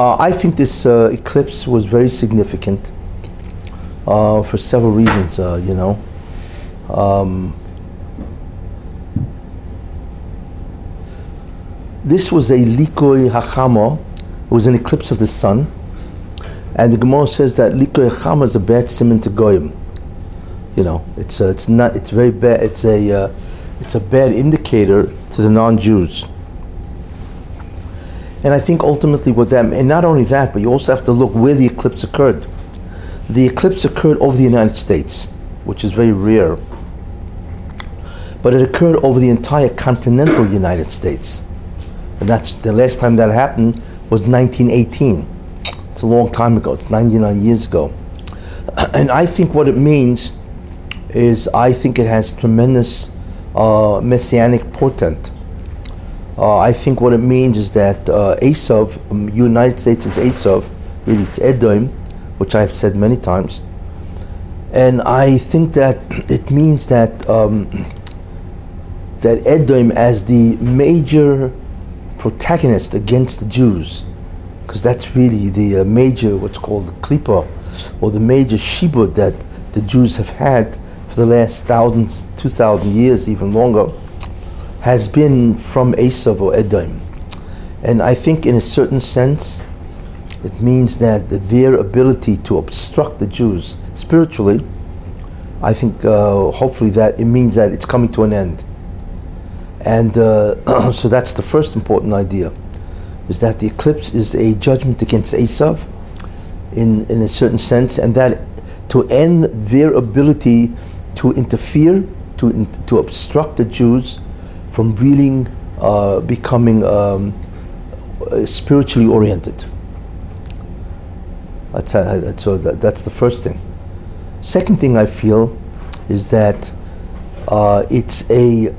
Uh, I think this uh, eclipse was very significant uh, for several reasons, uh, you know. Um, this was a likoi hachama, it was an eclipse of the sun, and the Gemara says that likoi hachama is a bad simon to goyim. You know, it's uh, it's not it's very bad. It's a uh, it's a bad indicator to the non-Jews. And I think ultimately with them, and not only that, but you also have to look where the eclipse occurred. The eclipse occurred over the United States, which is very rare. But it occurred over the entire continental United States. And that's the last time that happened was 1918. It's a long time ago, it's 99 years ago. And I think what it means is I think it has tremendous uh, messianic portent. Uh, I think what it means is that uh, Esav, um, United States is Esav, really it's Edom, which I've said many times. And I think that it means that um, that Edom as the major protagonist against the Jews, because that's really the uh, major, what's called the klipa, or the major shibud that the Jews have had for the last thousands, two thousand years, even longer, has been from Esav or Edom. And I think, in a certain sense, it means that their ability to obstruct the Jews spiritually, I think, uh, hopefully, that it means that it's coming to an end. And uh, so that's the first important idea, is that the eclipse is a judgment against Esav, in in a certain sense, and that to end their ability to interfere, to, in, to obstruct the Jews from really uh, becoming um, spiritually oriented. That's, uh, so that, that's the first thing. Second thing I feel is that uh, it's a,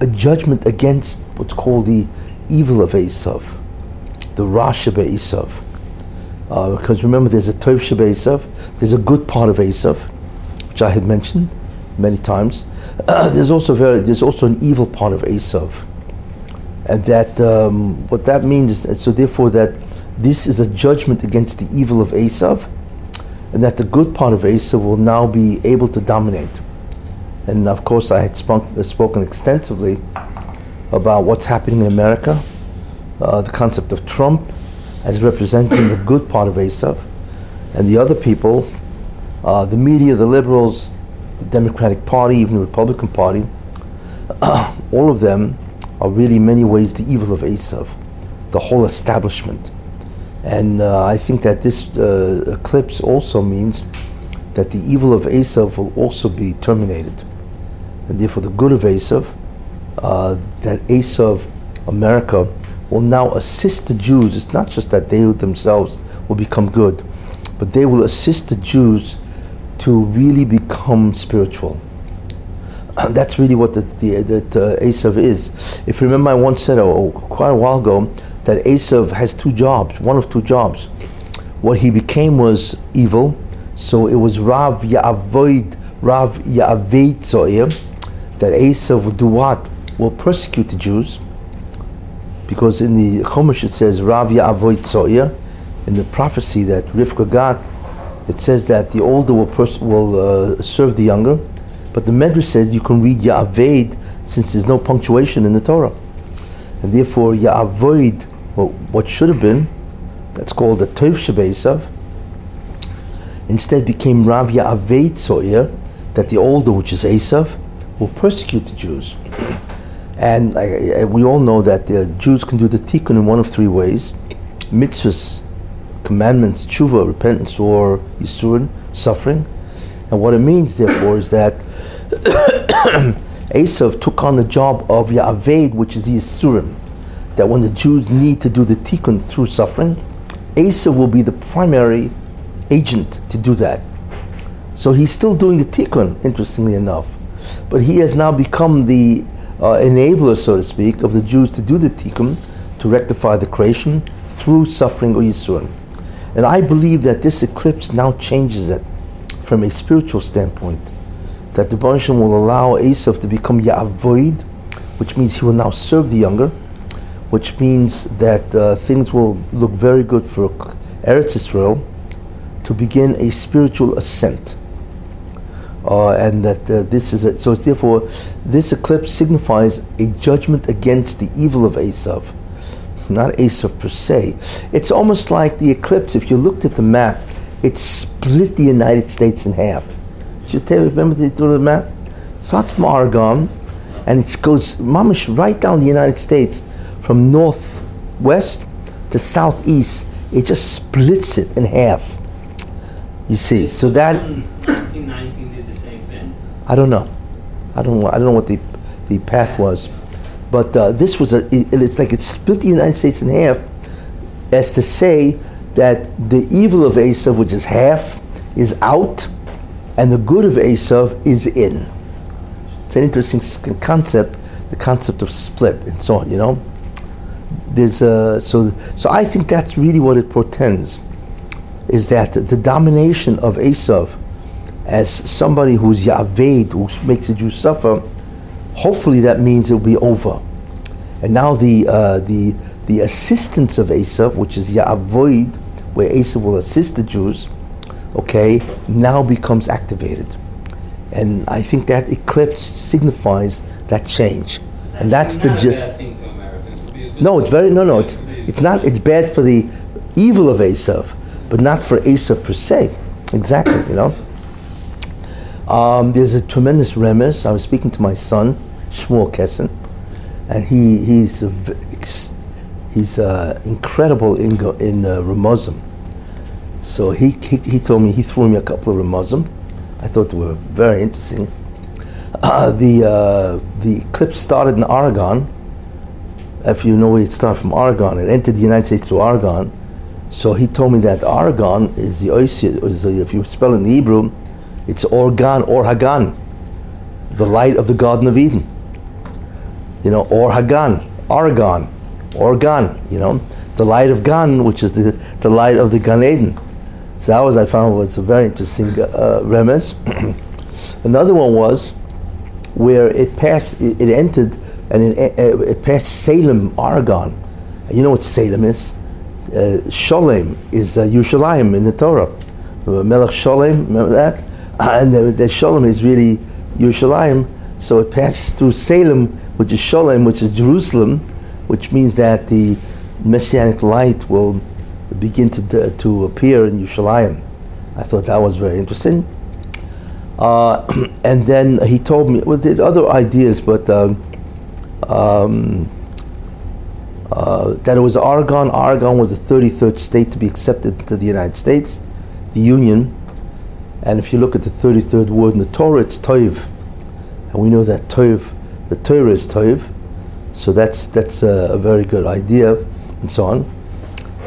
a judgment against what's called the evil of Esav, the Rasha Esav. Uh, because remember, there's a Tov Esav, there's a good part of Esav, which I had mentioned many times. Uh, there's also very there's also an evil part of Esav, and that um, what that means is so therefore that this is a judgment against the evil of Esav, and that the good part of Esav will now be able to dominate. And of course, I had spunk, uh, spoken extensively about what's happening in America, uh, the concept of Trump as representing the good part of Esav, and the other people uh, the media, the liberals, the Democratic Party, even the Republican Party, all of them are really in many ways the evil of Esav, the whole establishment. And uh, I think that this uh, eclipse also means that the evil of Esav will also be terminated. And therefore, the good of Esav, uh, that Esav, America, will now assist the Jews. It's not just that they themselves will become good, but they will assist the Jews to really become spiritual. And that's really what the, the that uh, is. If you remember, I once said oh, quite a while ago that Esav has two jobs, one of two jobs. What he became was evil, so it was Rav Ya'avoid, Rav Ya'aved Zoyer, that Esav will do what? Will persecute the Jews. Because in the Chumash it says Rav Ya'avoid Zoyer, in the prophecy that Rivka got, it says that the older will, pers- will uh, serve the younger, but the Medrash says you can read Ya'aved since there's no punctuation in the Torah. And therefore, Ya'avoid, well, what should have been, that's called the Tov Shebesav, instead became Rav Ya'aved Soyer, that the older, which is Esav, will persecute the Jews. And uh, we all know that the Jews can do the tikkun in one of three ways mitzvahs commandments, tshuva, repentance, or yisurin, suffering. And what it means, therefore, is that Esav took on the job of Ya'aved, which is the yisurim, that when the Jews need to do the tikkun through suffering, Esav will be the primary agent to do that. So he's still doing the tikkun, interestingly enough, but he has now become the uh, enabler, so to speak, of the Jews to do the tikkun, to rectify the creation through suffering or yisurim. And I believe that this eclipse now changes it from a spiritual standpoint. That the Baruch will allow Esav to become Ya'avoid, which means he will now serve the younger, which means that uh, things will look very good for Eretz Israel to begin a spiritual ascent. Uh, and that uh, this is a, so therefore this eclipse signifies a judgment against the evil of Esav, not Esav per se. It's almost like the eclipse. If you looked at the map, it split the United States in half. You remember the, the map? Starts from Oregon, and it goes mamish right down the United States from northwest to southeast. It just splits it in half. You see, so that. 1919 did the same thing. I don't know. I don't know. I don't know what the the path was, but uh, this was a. It, it's like it split the United States in half, as to say that the evil of Esav, which is half, is out, and the good of Esav is in. It's an interesting concept, the concept of split and so on. You know, there's uh, so so I think that's really what it portends, is that the domination of Esav as somebody who's Yaved, who makes the Jews suffer, hopefully that means it'll be over. And now the uh, the the assistance of Esav, which is Ya'avoid, where Esav will assist the Jews, okay, now becomes activated. And I think that eclipse signifies that change. And that's the. Ju- bad thing to Americans. It'd be a good no, it's very no, no. It's it's not. It's bad for the evil of Esav, but not for Esav per se. Exactly, you know. Um, there's a tremendous remiss. I was speaking to my son, Shmuel Kessen, and he he's he's uh, incredible in in uh, Ramazim. So he, he he told me he threw me a couple of Ramazim. I thought they were very interesting. Uh, the uh, the eclipse started in Oregon. If you know where it started from Oregon, it entered the United States through Oregon. So he told me that Oregon is the oisia, is the, if you spell it in Hebrew, it's Organ or Hagan, the light of the Garden of Eden. You know, or Hagan, Oregon, Organ. You know, the light of Gan, which is the the light of the Gan Eden. So that was I found was a very interesting uh. Another one was where it passed, it, it entered, and it, it passed Salem, Oregon. You know what Salem is? Uh, Sholem is uh, Yerushalayim in the Torah. Melech Sholem, remember that? and the, the Sholem is really Yerushalayim. So it passes through Salem, which is Sholem, which is Jerusalem, which means that the messianic light will begin to, to appear in Yerushalayim. I thought that was very interesting. Uh, and then he told me, well, there other ideas, but um, um, uh, that it was Oregon. Oregon was the 33rd state to be accepted to the United States, the Union. And if you look at the 33rd word in the Torah, it's Toiv. And we know that Toiv, the Torah is Toiv. So that's, that's a, a very good idea, and so on.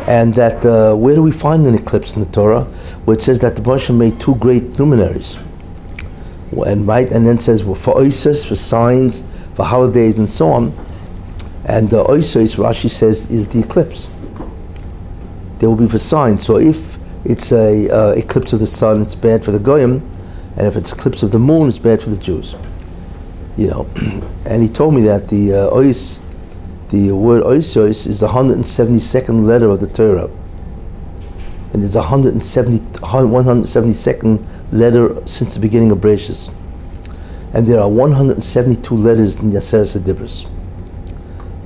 And that, uh, where do we find an eclipse in the Torah? Where it says that the Baruch made two great luminaries and right, and then says well, for oisos, for signs, for holidays, and so on. And the oisos, Rashi says, is the eclipse. There will be for signs. So if it's a uh, eclipse of the sun, it's bad for the goyim, and if it's eclipse of the moon, it's bad for the Jews. You know, and he told me that the uh, ois, the word oisos, is the 172nd letter of the Torah and there's a 170, 172nd letter since the beginning of Bereshit. And there are 172 letters in the Aseret Adibris.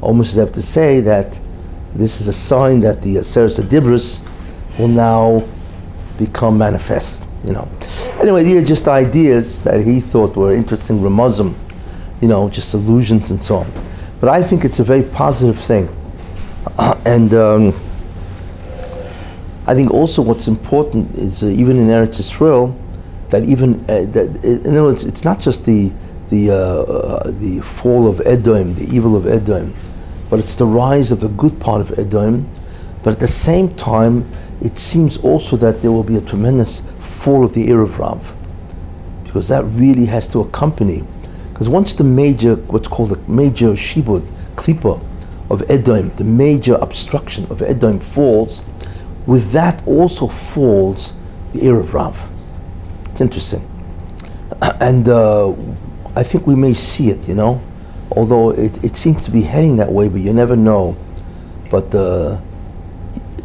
Almost as if to say that this is a sign that the Aseret Adibris will now become manifest. You know. Anyway, these are just ideas that he thought were interesting Ramazim, you know, just illusions and so on. But I think it's a very positive thing. and um, I think also what's important is uh, even in Eretz Israel, that even uh, that uh, you know it's, it's not just the the uh, uh, the fall of Edom, the evil of Edom, but it's the rise of the good part of Edom. But at the same time, it seems also that there will be a tremendous fall of the Erev Rav, because that really has to accompany. Because once the major, what's called the major shibud, klipa of Edom, the major obstruction of Edom falls, with that also falls the Erev Rav. It's interesting. And uh, I think we may see it, you know, although it, it seems to be heading that way, but you never know. But uh,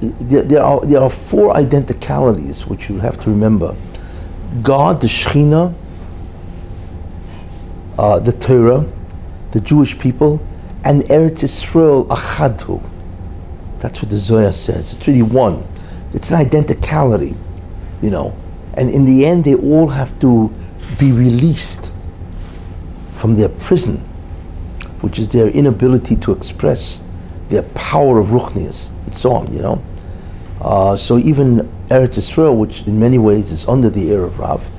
there, there, are, there are four identicalities which you have to remember God, the Shekhinah, uh, the Torah, the Jewish people, and Eretz Israel Achadhu. That's what the Zohar says. It's really one. It's an identicality, you know. And in the end, they all have to be released from their prison, which is their inability to express their power of ruchnias and so on, you know. Uh, so even Eretz Israel, which in many ways is under the Erev Rav,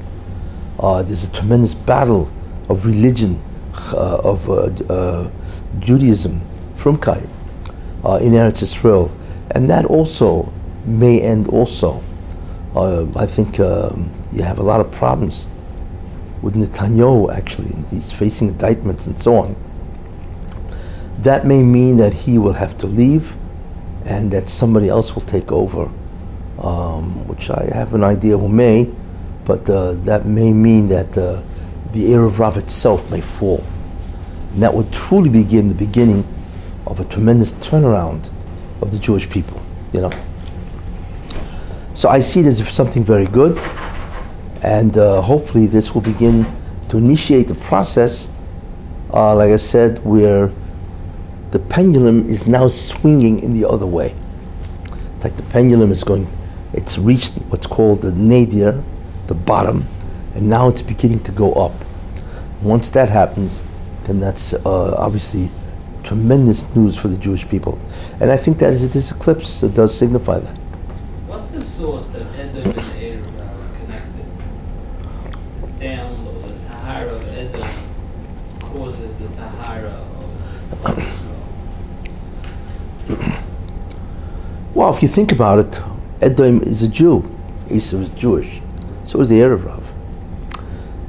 uh, there's a tremendous battle of religion, uh, of uh, uh, Judaism, from Kai, uh, in Eretz Israel, and that also may end also. I think um, you have a lot of problems with Netanyahu actually. He's facing indictments and so on. That may mean that he will have to leave and that somebody else will take over, um, which I have an idea who may, but uh, that may mean that uh, the Erev Rav itself may fall. And that would truly begin the beginning of a tremendous turnaround of the Jewish people, you know. So I see it as something very good, and uh, hopefully this will begin to initiate the process, uh, like I said, where the pendulum is now swinging in the other way. It's like the pendulum is going, it's reached what's called the nadir, the bottom, and now it's beginning to go up. Once that happens, then that's uh, obviously tremendous news for the Jewish people. And I think that is this eclipse that does signify that. What's the source that Edom and Erev are connected? Down, or the Tahara of Edom causes the Tahara of Israel. Well, if you think about it, Edom is a Jew. Esau is Jewish. So is the Rav.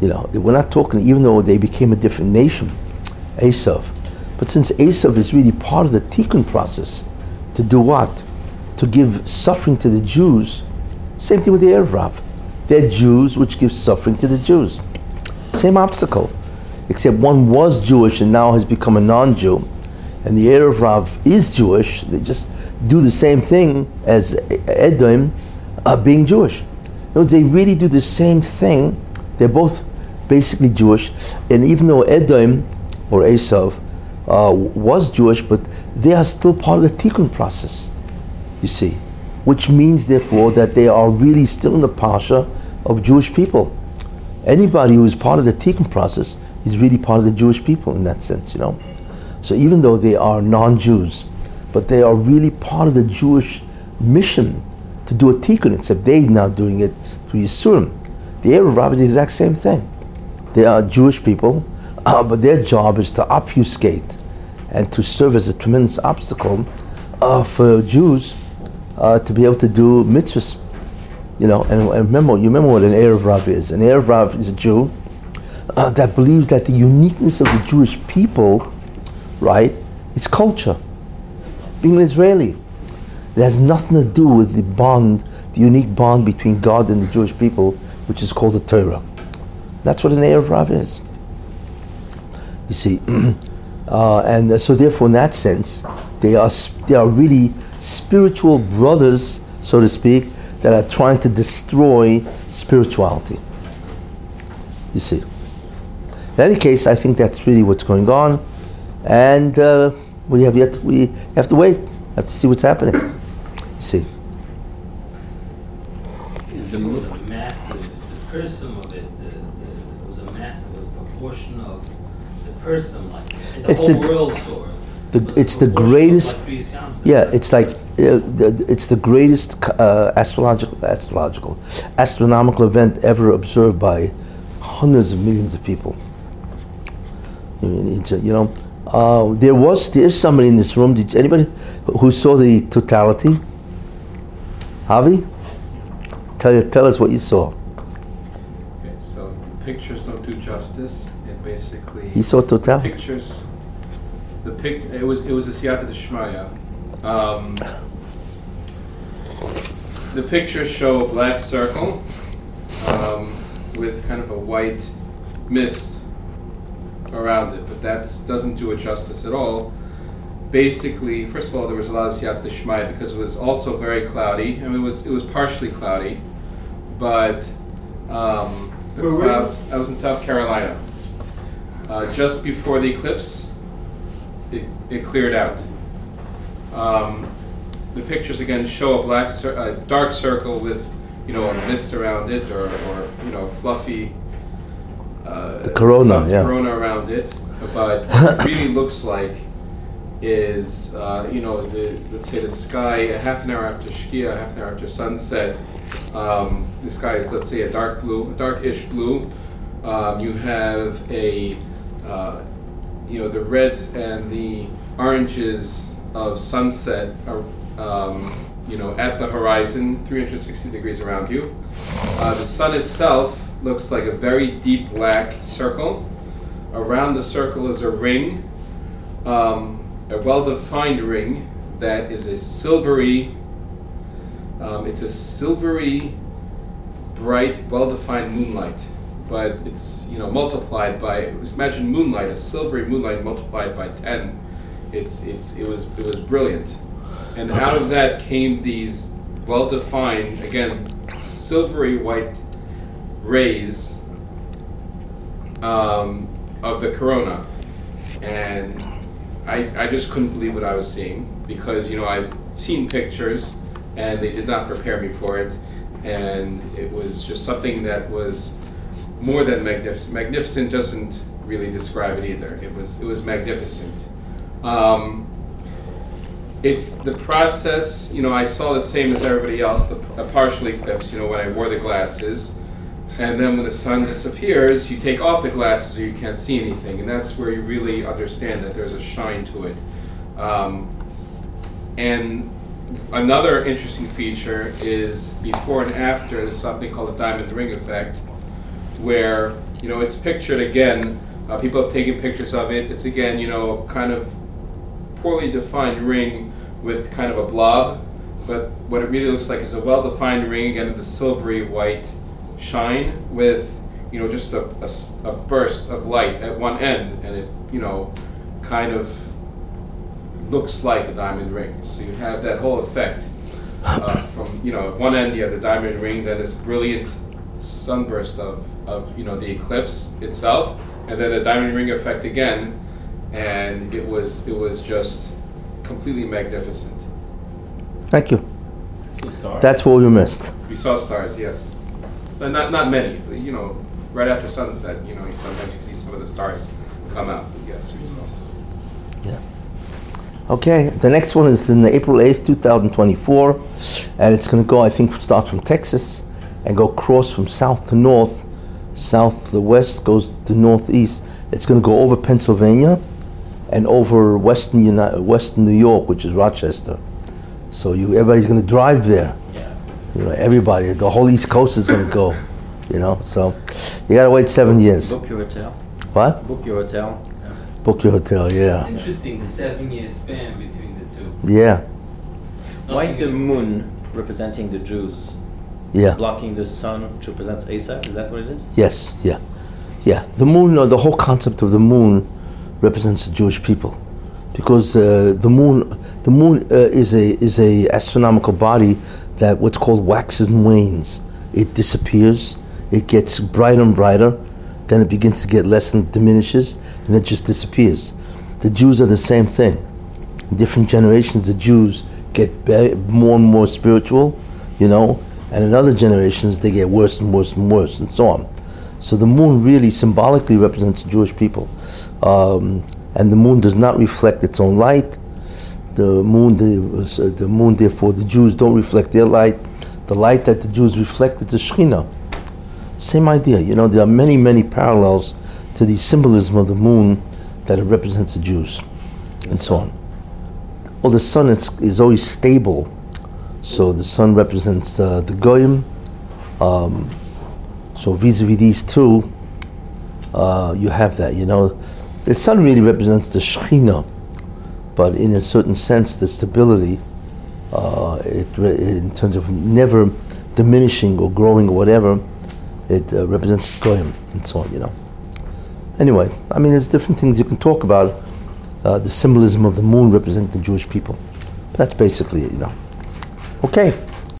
You know, we're not talking, even though they became a different nation, Esav. But since Esav is really part of the tikkun process, to do what? To give suffering to the Jews. Same thing with the Erev They're Jews which give suffering to the Jews. Same obstacle. Except one was Jewish and now has become a non-Jew. And the Erev is Jewish. They just do the same thing as Edom uh, being Jewish. In other words, they really do the same thing. They're both basically Jewish. And even though Edom or Esav uh, was Jewish, but they are still part of the tikkun process, you see. Which means, therefore, that they are really still in the pasha of Jewish people. Anybody who is part of the tikkun process is really part of the Jewish people in that sense, you know. So even though they are non-Jews, but they are really part of the Jewish mission to do a tikkun, except they're now doing it through Yisurim. The Erev Rav is the exact same thing. They are Jewish people, uh, but their job is to obfuscate and to serve as a tremendous obstacle uh, for Jews uh, to be able to do mitzvahs. You know, and, and, remember, you remember what an Erev Rav is. An Erev Rav is a Jew uh, that believes that the uniqueness of the Jewish people, right, is culture. Being an Israeli, it has nothing to do with the bond, the unique bond between God and the Jewish people, which is called the Torah. That's what an Erev Rav is. You see, uh, and uh, so therefore, in that sense, they are they are really spiritual brothers, so to speak, that are trying to destroy spirituality. You see. In any case, I think that's really what's going on, and uh, we have yet to, we have to wait, have to see what's happening. See. Is the was a massive, the person of it, the, the, it was a massive, was a proportion of the person, like the It's whole the- world saw it. the- it's the proportion greatest- what Chris Yam said. Yeah, it's like uh, the, it's the greatest uh, astrological, astrological, astronomical event ever observed by hundreds of millions of people. I mean, it's, uh, you know, uh, there was there's somebody in this room. Did anybody who saw the totality? Javi, tell tell us what you saw. Okay, so pictures don't do justice. It basically You saw totality. pictures. The pic. It was it was a siyata d'shmaya. Um, the pictures show a black circle um, with kind of a white mist around it, but that doesn't do it justice at all. basically, first of all, there was a lot of siyata d'shmaya because it was also very cloudy. I mean, it was it was partially cloudy, but um, the Where were you? clouds. I was in South Carolina. Uh, just before the eclipse, it, it cleared out. Um, the pictures again show a black, cir- a dark circle with, you know, a mist around it, or, or you know, fluffy. Uh, The corona, yeah. Corona around it, but what it really looks like is, uh, you know, the let's say the sky a half an hour after Shkia, half an hour after sunset. Um, the sky is let's say a dark blue, a darkish blue. Um, you have a, uh, you know, the reds and the oranges of sunset are, um, you know, at the horizon, 360 degrees around you. Uh, the sun itself looks like a very deep black circle. Around the circle is a ring, um, a well-defined ring that is a silvery. Um, it's a silvery, bright, well-defined moonlight, but it's you know multiplied by. Imagine moonlight, a silvery moonlight multiplied by ten. It's it's it was it was brilliant, and out of that came these well-defined again silvery white rays um, of the corona, and I, I just couldn't believe what I was seeing because you know I've seen pictures and they did not prepare me for it, and it was just something that was more than magnificent. Magnificent doesn't really describe it either. It was it was magnificent. Um, it's the process. You know, I saw the same as everybody else. The a partial eclipse. You know, when I wore the glasses, and then when the sun disappears, you take off the glasses or you can't see anything, and that's where you really understand that there's a shine to it. Um, and another interesting feature is before and after. There's something called the diamond ring effect, where you know it's pictured again. Uh, people have taken pictures of it. It's again, you know, kind of poorly defined ring with kind of a blob, but what it really looks like is a well-defined ring again with the silvery white shine with you know just a a burst of light at one end, and it you know kind of looks like a diamond ring. So you have that whole effect uh, from you know at one end you have the diamond ring, that is brilliant sunburst of, of you know the eclipse itself, and then the diamond ring effect again, and it was it was just completely magnificent. Thank you. So star. That's what we missed. We saw stars, yes, but not not many. But, you know, right after sunset, you know, sometimes you see some of the stars come out. But yes, we saw. Yeah. Okay, the next one is in April 8th, 2024, and it's going to go, I think, start from Texas and go across from south to north, south to west, goes to northeast. It's going to go over Pennsylvania and over western, Uni- western New York, which is Rochester. So you, everybody's going to drive there. Yeah. You know, everybody, the whole East Coast is going to go. You know, so you got to wait seven years. Book your hotel. What? Book your hotel. Book your hotel, yeah. Interesting seven-year span between the two. Yeah, Why the moon representing the Jews, yeah. blocking the sun, which represents Esav? Is that what it is? Yes, yeah, yeah. The moon, uh, the whole concept of the moon, represents the Jewish people, because uh, the moon, the moon uh, is a is a astronomical body that what's called waxes and wanes. It disappears, it gets brighter and brighter, then it begins to get less and diminishes, and it just disappears. The Jews are the same thing. In different generations, the Jews get be- more and more spiritual, you know, and in other generations, they get worse and worse and worse, and so on. So the moon really symbolically represents the Jewish people. Um, and the moon does not reflect its own light. The moon, the, the moon, therefore, the Jews don't reflect their light. The light that the Jews reflect is the Shekhinah. Same idea, you know, there are many, many parallels to the symbolism of the moon that it represents the Jews, and so on. Well, the sun is, is always stable, so the sun represents uh, the Goyim. Um, so vis-a-vis these two, uh, you have that. You know, the sun really represents the Shekhinah, but in a certain sense, the stability. Uh, it re- in terms of never diminishing or growing or whatever, it uh, represents Goyim and so on. You know. Anyway, I mean, there's different things you can talk about. uh, the symbolism of the moon represents the Jewish people. That's basically it, you know. Okay.